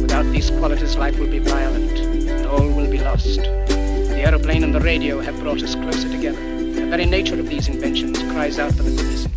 Without these qualities, life will be violent, and all will be lost. The aeroplane and the radio have brought us closer together. The very nature of these inventions cries out for the goodness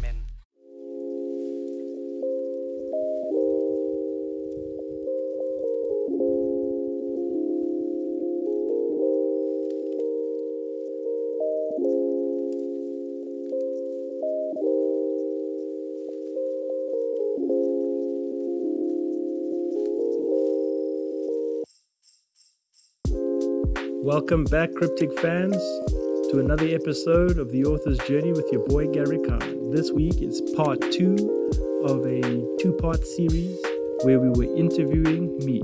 Welcome back, Cryptic fans, to another episode of The Author's Journey with your boy Gary Khan. This week is part two of a two part series where we were interviewing me.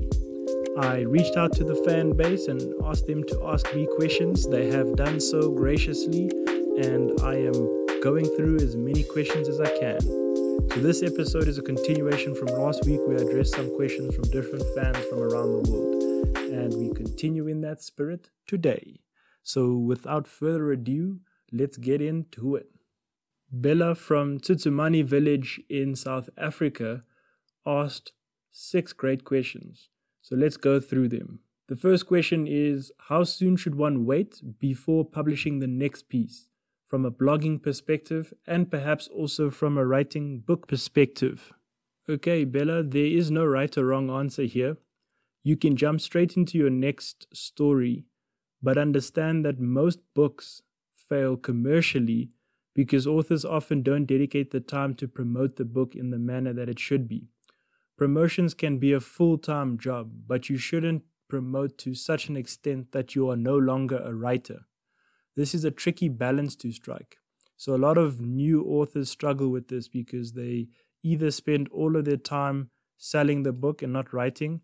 I reached out to the fan base and asked them to ask me questions. They have done so graciously, and I am going through as many questions as I can. So, this episode is a continuation from last week We addressed some questions from different fans from around the world and we continue in that spirit today. So, without further ado, let's get into it. Bella from Tsutsumani village in South Africa asked six great questions. So, let's go through them. The first question is How soon should one wait before publishing the next piece? From a blogging perspective, and perhaps also from a writing book perspective. Okay, Bella, there is no right or wrong answer here you can jump straight into your next story, but understand that most books fail commercially because authors often don't dedicate the time to promote the book in the manner that it should be. Promotions can be a full time job, but you shouldn't promote to such an extent that you are no longer a writer. This is a tricky balance to strike. So, a lot of new authors struggle with this because they either spend all of their time selling the book and not writing,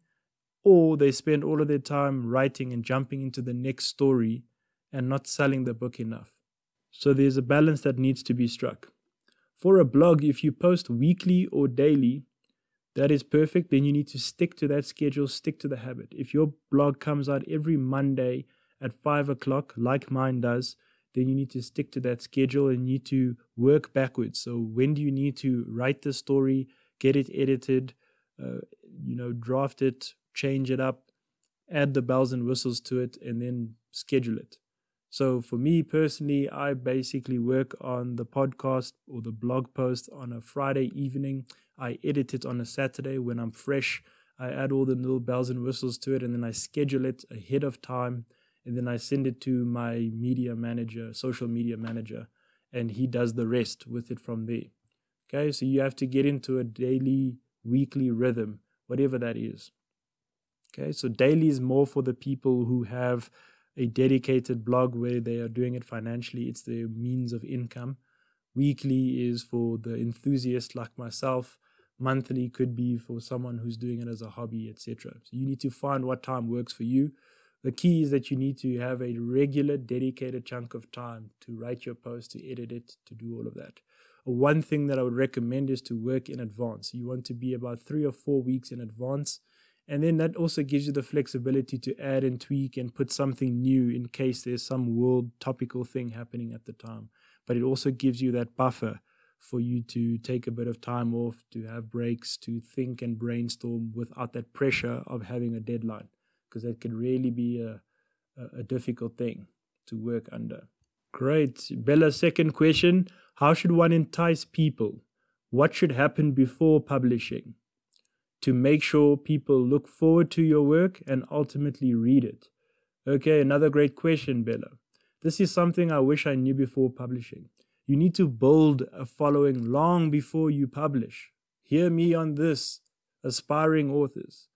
or they spend all of their time writing and jumping into the next story and not selling the book enough. So there's a balance that needs to be struck. For a blog, if you post weekly or daily, that is perfect. Then you need to stick to that schedule, stick to the habit. If your blog comes out every Monday at five o'clock, like mine does, then you need to stick to that schedule and you need to work backwards. So, when do you need to write the story, get it edited, uh, you know, draft it, change it up, add the bells and whistles to it, and then schedule it. So for me personally, I basically work on the podcast or the blog post on a Friday evening. I edit it on a Saturday when I'm fresh. I add all the little bells and whistles to it, and then I schedule it ahead of time. And then I send it to my media manager, social media manager, and he does the rest with it from there. Okay, so you have to get into a daily, weekly rhythm, whatever that is. Okay, so daily is more for the people who have a dedicated blog where they are doing it financially, it's their means of income. Weekly is for the enthusiast like myself. Monthly could be for someone who's doing it as a hobby, etc. So you need to find what time works for you. The key is that you need to have a regular, dedicated chunk of time to write your post, to edit it, to do all of that. One thing that I would recommend is to work in advance. You want to be about three or four weeks in advance and then that also gives you the flexibility to add and tweak and put something new in case there's some world topical thing happening at the time. But it also gives you that buffer for you to take a bit of time off, to have breaks, to think and brainstorm without that pressure of having a deadline, because that can really be a, a, a difficult thing to work under. Great. Bella's second question How should one entice people? What should happen before publishing? To make sure people look forward to your work and ultimately read it? Okay, another great question, Bella. This is something I wish I knew before publishing. You need to build a following long before you publish. Hear me on this, aspiring authors.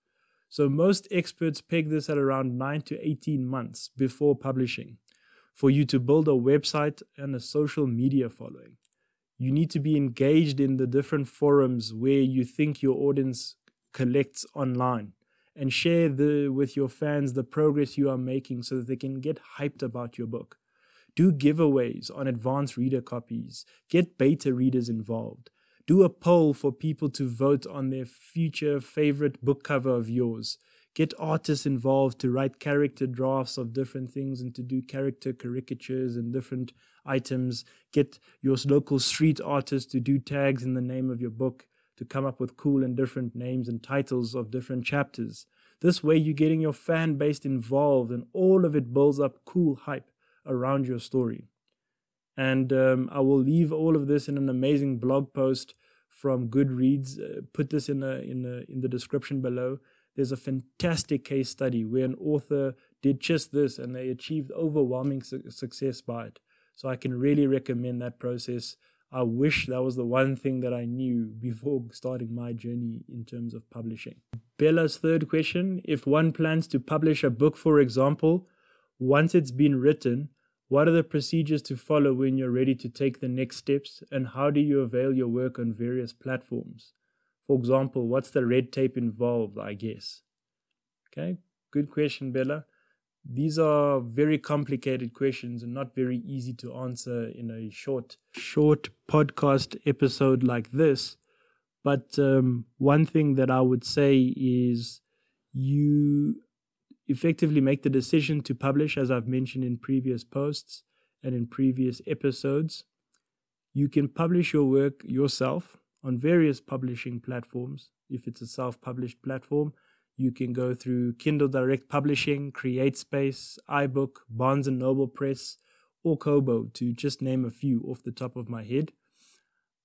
So, most experts peg this at around 9 to 18 months before publishing for you to build a website and a social media following. You need to be engaged in the different forums where you think your audience collects online and share the, with your fans the progress you are making so that they can get hyped about your book. Do giveaways on advanced reader copies, get beta readers involved do a poll for people to vote on their future favorite book cover of yours. Get artists involved to write character drafts of different things and to do character caricatures and different items. Get your local street artists to do tags in the name of your book to come up with cool and different names and titles of different chapters. This way, you're getting your fan base involved, and all of it builds up cool hype around your story. And um, I will leave all of this in an amazing blog post from Goodreads. Uh, put this in the in the in the description below. There's a fantastic case study where an author did just this and they achieved overwhelming su- success by it. So I can really recommend that process. I wish that was the one thing that I knew before starting my journey in terms of publishing. Bella's third question If one plans to publish a book, for example, once it's been written, what are the procedures to follow when you're ready to take the next steps, and how do you avail your work on various platforms? For example, what's the red tape involved, I guess? Okay, good question, Bella. These are very complicated questions and not very easy to answer in a short, short podcast episode like this. But um, one thing that I would say is you effectively make the decision to publish, as I've mentioned in previous posts and in previous episodes. You can publish your work yourself on various publishing platforms. If it's a self published platform, you can go through Kindle Direct Publishing, CreateSpace, iBook, Barnes and Noble Press, or Kobo, to just name a few off the top of my head.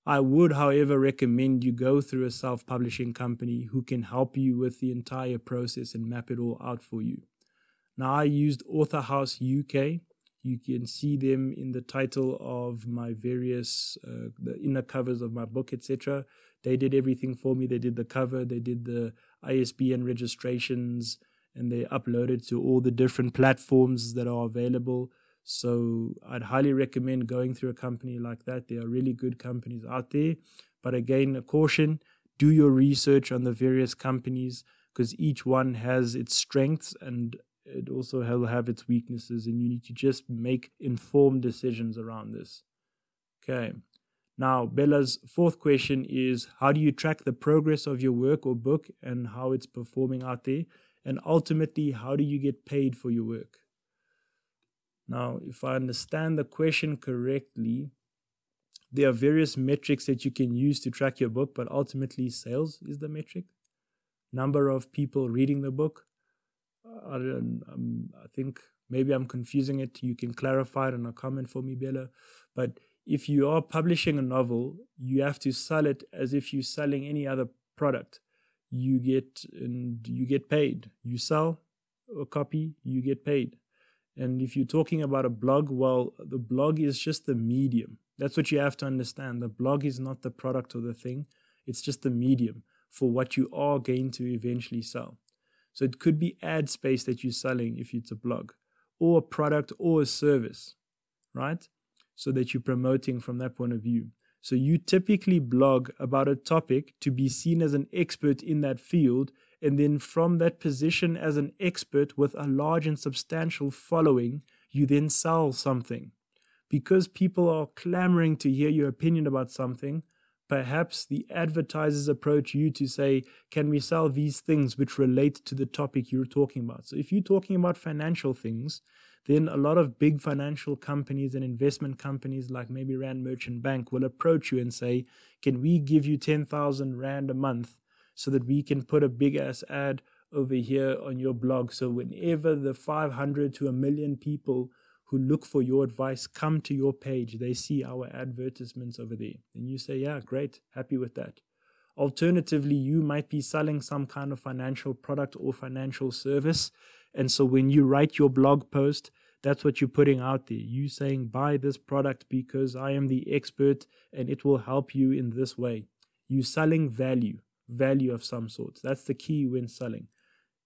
I would, however, recommend you go through a self publishing company who can help you with the entire process and map it all out for you. Now, I used Author House UK. You can see them in the title of my various, uh, the inner covers of my book, etc. They did everything for me. They did the cover, they did the ISBN registrations, and they're uploaded to all the different platforms that are available. So I'd highly recommend going through a company like that. There are really good companies out there. But again, a caution do your research on the various companies because each one has its strengths and it also will have its weaknesses, and you need to just make informed decisions around this. Okay. Now, Bella's fourth question is How do you track the progress of your work or book and how it's performing out there? And ultimately, how do you get paid for your work? Now, if I understand the question correctly, there are various metrics that you can use to track your book, but ultimately, sales is the metric. Number of people reading the book. I, um, I think maybe I'm confusing it. You can clarify it in a comment for me, Bella. But if you are publishing a novel, you have to sell it as if you're selling any other product. You get and you get paid. You sell a copy, you get paid. And if you're talking about a blog, well, the blog is just the medium. That's what you have to understand. The blog is not the product or the thing, it's just the medium for what you are going to eventually sell. So it could be ad space that you're selling if it's a blog, or a product or a service, right? So that you're promoting from that point of view. So you typically blog about a topic to be seen as an expert in that field and then from that position as an expert with a large and substantial following, you then sell something. Because people are clamoring to hear your opinion about something, perhaps the advertisers approach you to say, Can we sell these things which relate to the topic you're talking about? So if you're talking about financial things, then a lot of big financial companies and investment companies like maybe Rand Merchant Bank will approach you and say, Can we give you 10,000 Rand a month so that we can put a big ass ad over here on your blog. So whenever the 500 to a million people who look for your advice come to your page, they see our advertisements over there. And you say, Yeah, great, happy with that. Alternatively, you might be selling some kind of financial product or financial service. And so when you write your blog post, that's what you're putting out there. You saying, buy this product because I am the expert and it will help you in this way. You selling value, value of some sort. That's the key when selling.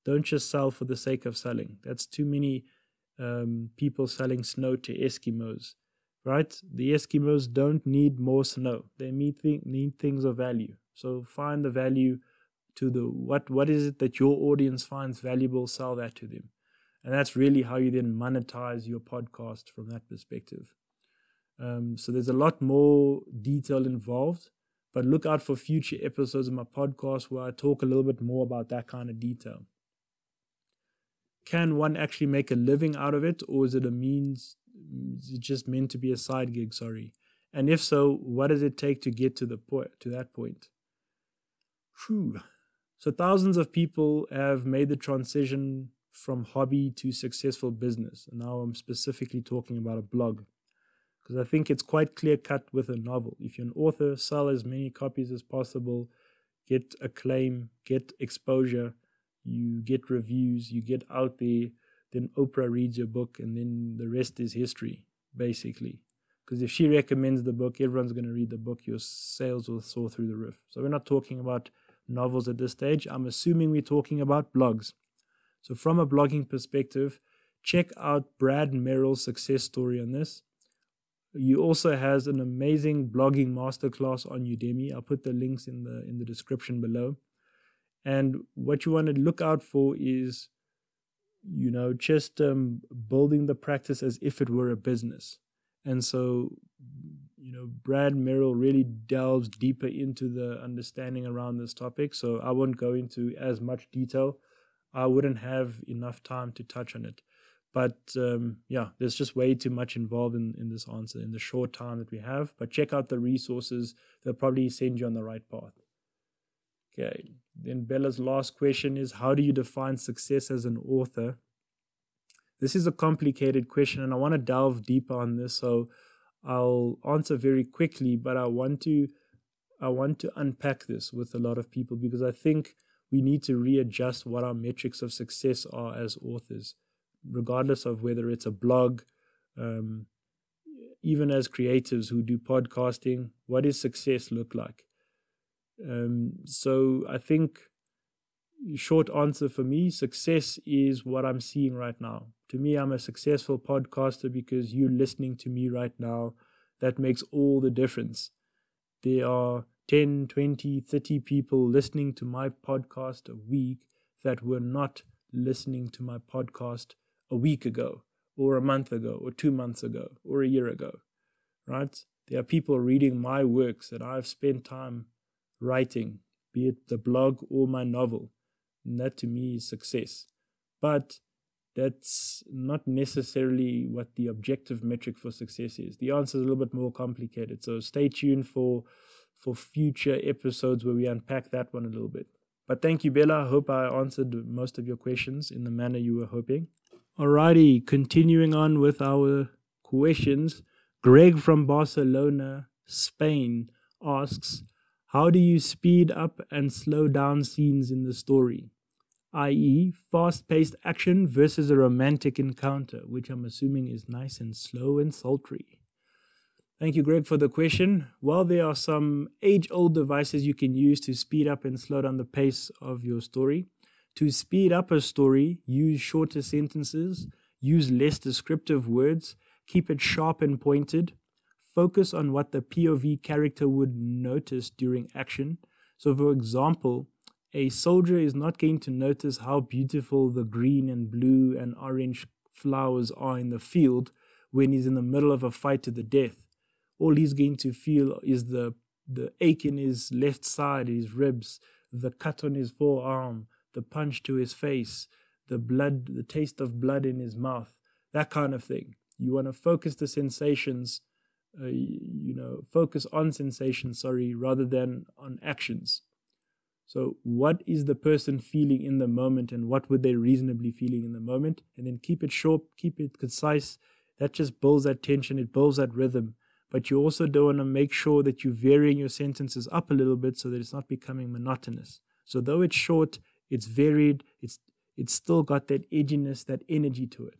Don't just sell for the sake of selling. That's too many um, people selling snow to Eskimos, right? The Eskimos don't need more snow. They need, th- need things of value. So find the value to the what what is it that your audience finds valuable, sell that to them. And that's really how you then monetize your podcast from that perspective. Um, so there's a lot more detail involved, but look out for future episodes of my podcast where I talk a little bit more about that kind of detail. Can one actually make a living out of it, or is it a means? Is it just meant to be a side gig? Sorry. And if so, what does it take to get to the point to that point? Whew. So thousands of people have made the transition from hobby to successful business. And now I'm specifically talking about a blog. Because I think it's quite clear cut with a novel. If you're an author, sell as many copies as possible, get acclaim, get exposure, you get reviews, you get out there, then Oprah reads your book, and then the rest is history, basically. Because if she recommends the book, everyone's going to read the book, your sales will soar through the roof. So we're not talking about novels at this stage. I'm assuming we're talking about blogs. So, from a blogging perspective, check out Brad Merrill's success story on this. He also has an amazing blogging masterclass on Udemy. I'll put the links in the in the description below. And what you want to look out for is, you know, just um, building the practice as if it were a business. And so, you know, Brad Merrill really delves deeper into the understanding around this topic. So I won't go into as much detail. I wouldn't have enough time to touch on it. But um, yeah, there's just way too much involved in, in this answer in the short time that we have. But check out the resources, they'll probably send you on the right path. Okay, then Bella's last question is How do you define success as an author? This is a complicated question, and I want to delve deeper on this. So I'll answer very quickly, but I want to I want to unpack this with a lot of people because I think we need to readjust what our metrics of success are as authors, regardless of whether it's a blog, um, even as creatives who do podcasting. What does success look like? Um, so I think short answer for me, success is what I'm seeing right now. To me, I'm a successful podcaster because you listening to me right now, that makes all the difference. There are 10, 20, 30 people listening to my podcast a week that were not listening to my podcast a week ago, or a month ago, or two months ago, or a year ago, right? There are people reading my works that I've spent time writing, be it the blog or my novel. And that to me is success. But that's not necessarily what the objective metric for success is. The answer is a little bit more complicated. So stay tuned for for future episodes where we unpack that one a little bit. But thank you, Bella. I hope I answered most of your questions in the manner you were hoping. Alrighty, continuing on with our questions. Greg from Barcelona, Spain asks, how do you speed up and slow down scenes in the story? i.e., fast paced action versus a romantic encounter, which I'm assuming is nice and slow and sultry. Thank you, Greg, for the question. While there are some age old devices you can use to speed up and slow down the pace of your story, to speed up a story, use shorter sentences, use less descriptive words, keep it sharp and pointed, focus on what the POV character would notice during action. So, for example, a soldier is not going to notice how beautiful the green and blue and orange flowers are in the field when he's in the middle of a fight to the death. All he's going to feel is the, the ache in his left side, his ribs, the cut on his forearm, the punch to his face, the blood, the taste of blood in his mouth, that kind of thing. You want to focus the sensations uh, you know focus on sensations sorry rather than on actions so what is the person feeling in the moment and what would they reasonably feeling in the moment and then keep it short keep it concise that just builds that tension it builds that rhythm but you also don't want to make sure that you're varying your sentences up a little bit so that it's not becoming monotonous. So though it's short, it's varied, it's it's still got that edginess, that energy to it.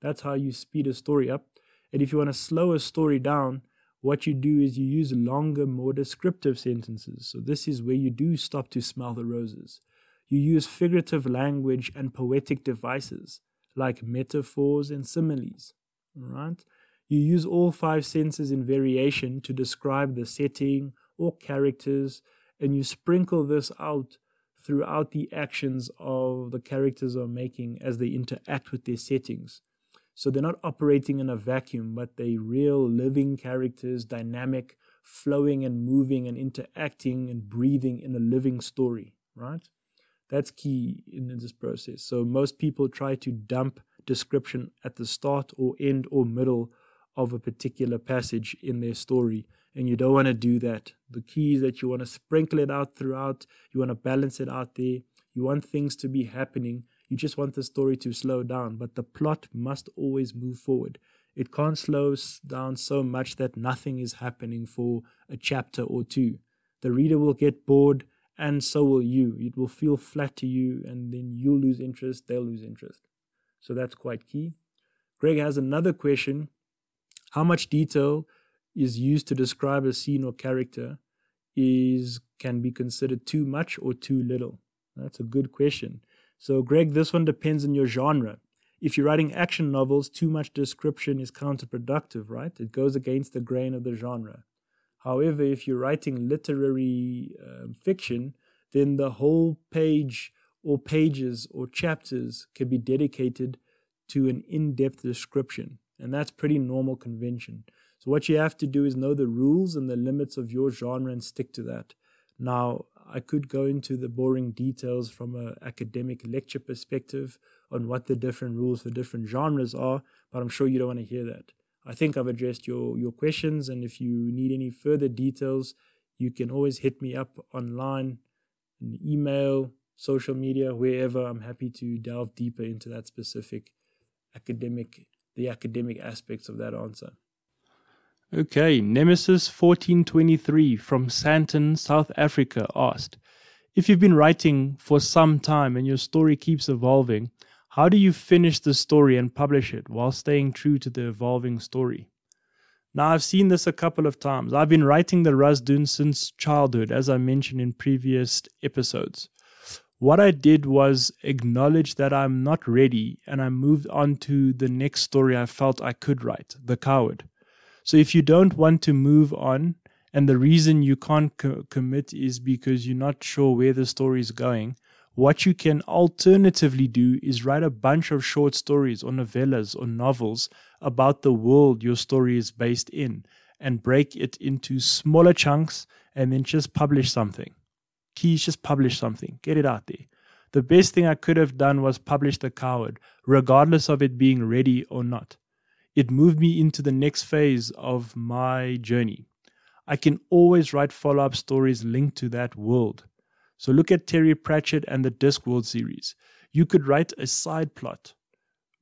That's how you speed a story up. And if you want to slow a story down, what you do is you use longer, more descriptive sentences. So this is where you do stop to smell the roses. You use figurative language and poetic devices like metaphors and similes. Right? You use all five senses in variation to describe the setting or characters, and you sprinkle this out throughout the actions of the characters are making as they interact with their settings. So they're not operating in a vacuum, but they real living characters, dynamic, flowing and moving and interacting and breathing in a living story, right? That's key in this process. So most people try to dump description at the start or end or middle of a particular passage in their story and you don't want to do that. The key is that you want to sprinkle it out throughout, you want to balance it out there, you want things to be happening, you just want the story to slow down, but the plot must always move forward. It can't slow down so much that nothing is happening for a chapter or two. The reader will get bored, and so will you. It will feel flat to you, and then you'll lose interest, they'll lose interest. So that's quite key. Greg has another question How much detail is used to describe a scene or character is can be considered too much or too little? That's a good question. So, Greg, this one depends on your genre. If you're writing action novels, too much description is counterproductive, right? It goes against the grain of the genre. However, if you're writing literary uh, fiction, then the whole page or pages or chapters can be dedicated to an in depth description. And that's pretty normal convention. So what you have to do is know the rules and the limits of your genre and stick to that. Now, I could go into the boring details from an academic lecture perspective on what the different rules for different genres are, but I'm sure you don't want to hear that. I think I've addressed your, your questions, and if you need any further details, you can always hit me up online, in email, social media, wherever. I'm happy to delve deeper into that specific academic, the academic aspects of that answer. Okay, Nemesis 1423 from Sandton, South Africa asked If you've been writing for some time and your story keeps evolving, how do you finish the story and publish it while staying true to the evolving story? Now, I've seen this a couple of times. I've been writing the Razdun since childhood, as I mentioned in previous episodes. What I did was acknowledge that I'm not ready and I moved on to the next story I felt I could write, The Coward. So if you don't want to move on, and the reason you can't co- commit is because you're not sure where the story is going, what you can alternatively do is write a bunch of short stories or novellas or novels about the world your story is based in and break it into smaller chunks and then just publish something. Key is just publish something, get it out there. The best thing I could have done was publish The Coward, regardless of it being ready or not it moved me into the next phase of my journey. I can always write follow up stories linked to that world. So look at Terry Pratchett and the Discworld series. You could write a side plot,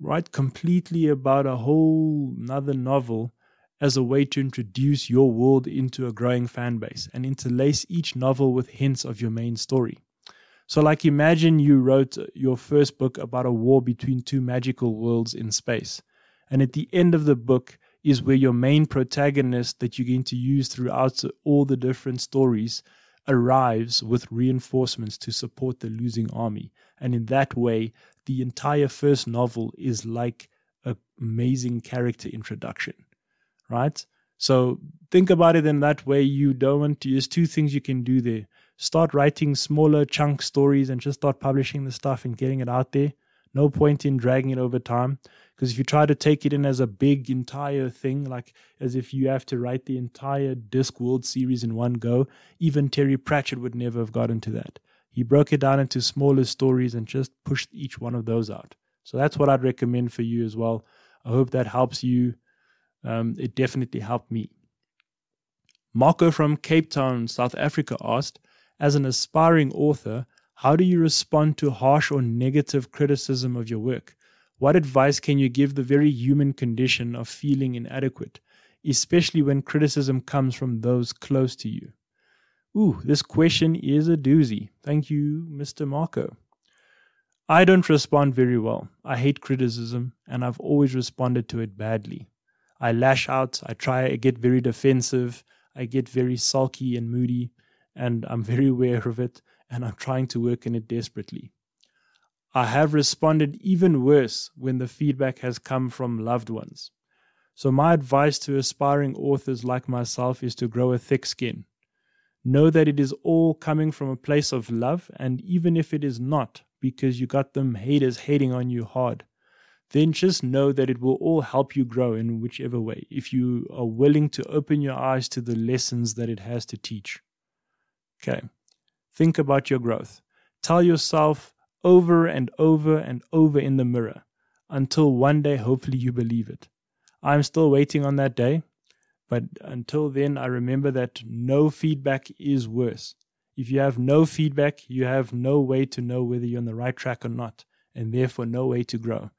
write completely about a whole another novel as a way to introduce your world into a growing fan base and interlace each novel with hints of your main story. So, like, imagine you wrote your first book about a war between two magical worlds in space. And at the end of the book is where your main protagonist that you're going to use throughout all the different stories arrives with reinforcements to support the losing army. And in that way, the entire first novel is like an amazing character introduction, right? So think about it in that way. You don't want to, there's two things you can do there. Start writing smaller chunk stories and just start publishing the stuff and getting it out there. No point in dragging it over time. Because if you try to take it in as a big entire thing, like as if you have to write the entire Discworld series in one go, even Terry Pratchett would never have gotten to that. He broke it down into smaller stories and just pushed each one of those out. So that's what I'd recommend for you as well. I hope that helps you. Um, it definitely helped me. Marco from Cape Town, South Africa asked, as an aspiring author, how do you respond to harsh or negative criticism of your work? What advice can you give the very human condition of feeling inadequate? especially when criticism comes from those close to you? Ooh, this question is a doozy. Thank you, Mr. Marco. I don't respond very well. I hate criticism, and I've always responded to it badly. I lash out, I try, I get very defensive, I get very sulky and moody, and I'm very aware of it, and I'm trying to work in it desperately. I have responded even worse when the feedback has come from loved ones. So, my advice to aspiring authors like myself is to grow a thick skin. Know that it is all coming from a place of love, and even if it is not, because you got them haters hating on you hard, then just know that it will all help you grow in whichever way if you are willing to open your eyes to the lessons that it has to teach. Okay, think about your growth. Tell yourself over and over and over in the mirror until one day, hopefully, you believe it. I'm still waiting on that day, but until then, I remember that no feedback is worse. If you have no feedback, you have no way to know whether you're on the right track or not, and therefore no way to grow.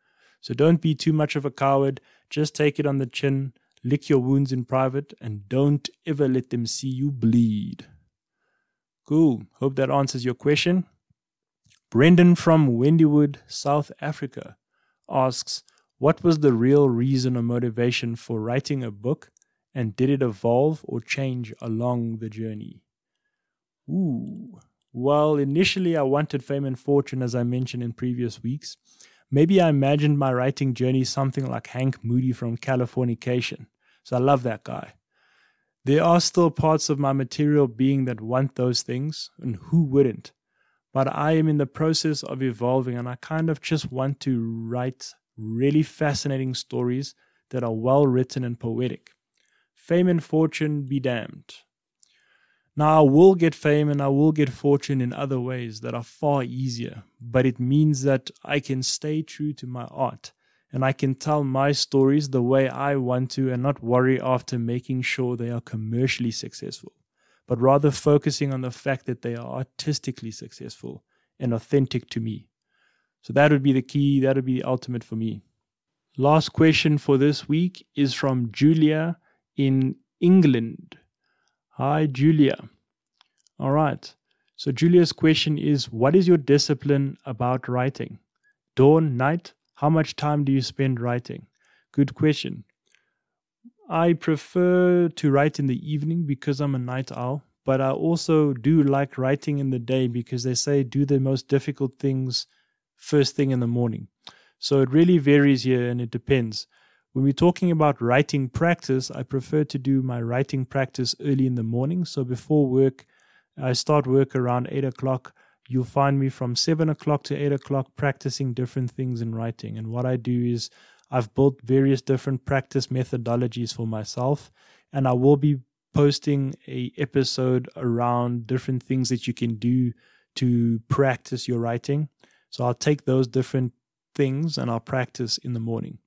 So don't be too much of a coward. Just take it on the chin, lick your wounds in private, and don't ever let them see you bleed. Cool. Hope that answers your question. Brendan from Wendywood, South Africa asks, What was the real reason or motivation for writing a book, and did it evolve or change along the journey? Ooh. Well, initially I wanted fame and fortune, as I mentioned in previous weeks. Maybe I imagined my writing journey something like Hank Moody from Californication. So I love that guy. There are still parts of my material being that want those things, and who wouldn't? But I am in the process of evolving, and I kind of just want to write really fascinating stories that are well written and poetic. Fame and fortune be damned. Now, I will get fame and I will get fortune in other ways that are far easier, but it means that I can stay true to my art and I can tell my stories the way I want to and not worry after making sure they are commercially successful, but rather focusing on the fact that they are artistically successful and authentic to me. So that would be the key, that would be the ultimate for me. Last question for this week is from Julia in England. Hi, Julia. All right. So, Julia's question is What is your discipline about writing? Dawn, night? How much time do you spend writing? Good question. I prefer to write in the evening because I'm a night owl, but I also do like writing in the day because they say do the most difficult things first thing in the morning. So it really varies here and it depends. When we're talking about writing practice, I prefer to do my writing practice early in the morning. So before work, I start work around 8 o'clock. You'll find me from 7 o'clock to 8 o'clock practicing different things in writing. And what I do is I've built various different practice methodologies for myself, and I will be posting a episode around different things that you can do to practice your writing. So I'll take those different things and I'll practice in the morning.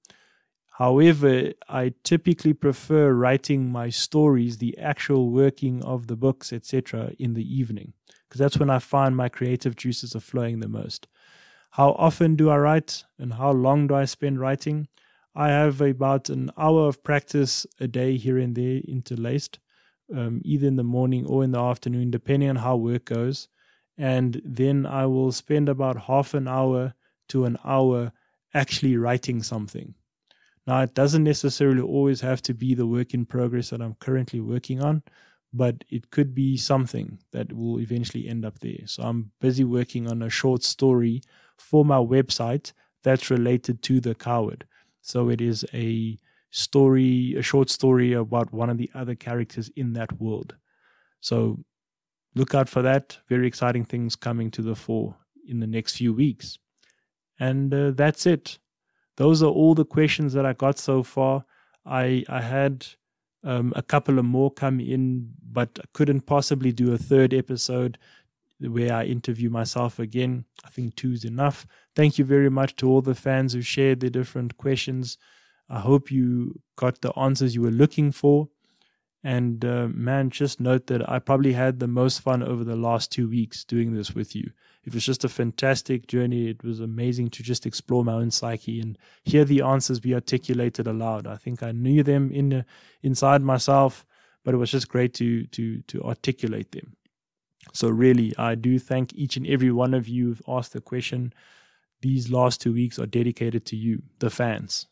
However, I typically prefer writing my stories, the actual working of the books, etc., in the evening, because that's when I find my creative juices are flowing the most. How often do I write and how long do I spend writing? I have about an hour of practice a day here and there interlaced, um, either in the morning or in the afternoon, depending on how work goes. And then I will spend about half an hour to an hour actually writing something. Now, it doesn't necessarily always have to be the work in progress that I'm currently working on, but it could be something that will eventually end up there. So I'm busy working on a short story for my website that's related to the coward. So it is a story, a short story about one of the other characters in that world. So look out for that. Very exciting things coming to the fore in the next few weeks. And uh, that's it those are all the questions that I got so far. I I had um, a couple of more come in, but I couldn't possibly do a third episode where I interview myself again. I think two's enough. Thank you very much to all the fans who shared their different questions. I hope you got the answers you were looking for. And uh, man, just note that I probably had the most fun over the last two weeks doing this with you. It was just a fantastic journey. It was amazing to just explore my own psyche and hear the answers be articulated aloud. I think I knew them in uh, inside myself, but it was just great to to to articulate them. So really, I do thank each and every one of you who've asked the question. These last two weeks are dedicated to you, the fans.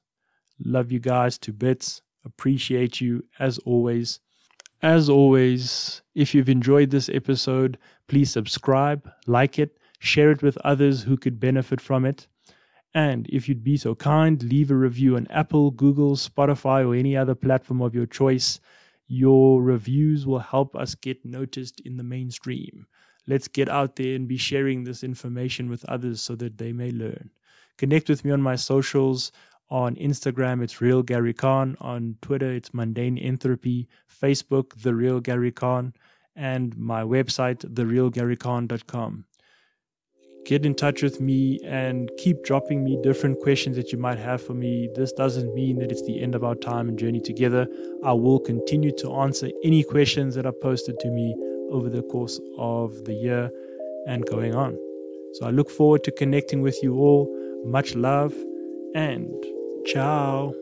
Love you guys to bits. Appreciate you as always. As always, if you've enjoyed this episode, please subscribe, like it, share it with others who could benefit from it. And if you'd be so kind, leave a review on Apple, Google, Spotify, or any other platform of your choice. Your reviews will help us get noticed in the mainstream. Let's get out there and be sharing this information with others so that they may learn. Connect with me on my socials. On Instagram, it's Real Gary Khan. On Twitter, it's Mundane Entropy. Facebook, The Real Gary Khan. And my website, therealgarykhan.com. Get in touch with me and keep dropping me different questions that you might have for me. This doesn't mean that it's the end of our time and journey together. I will continue to answer any questions that are posted to me over the course of the year and going on. So I look forward to connecting with you all. Much love and Ciao.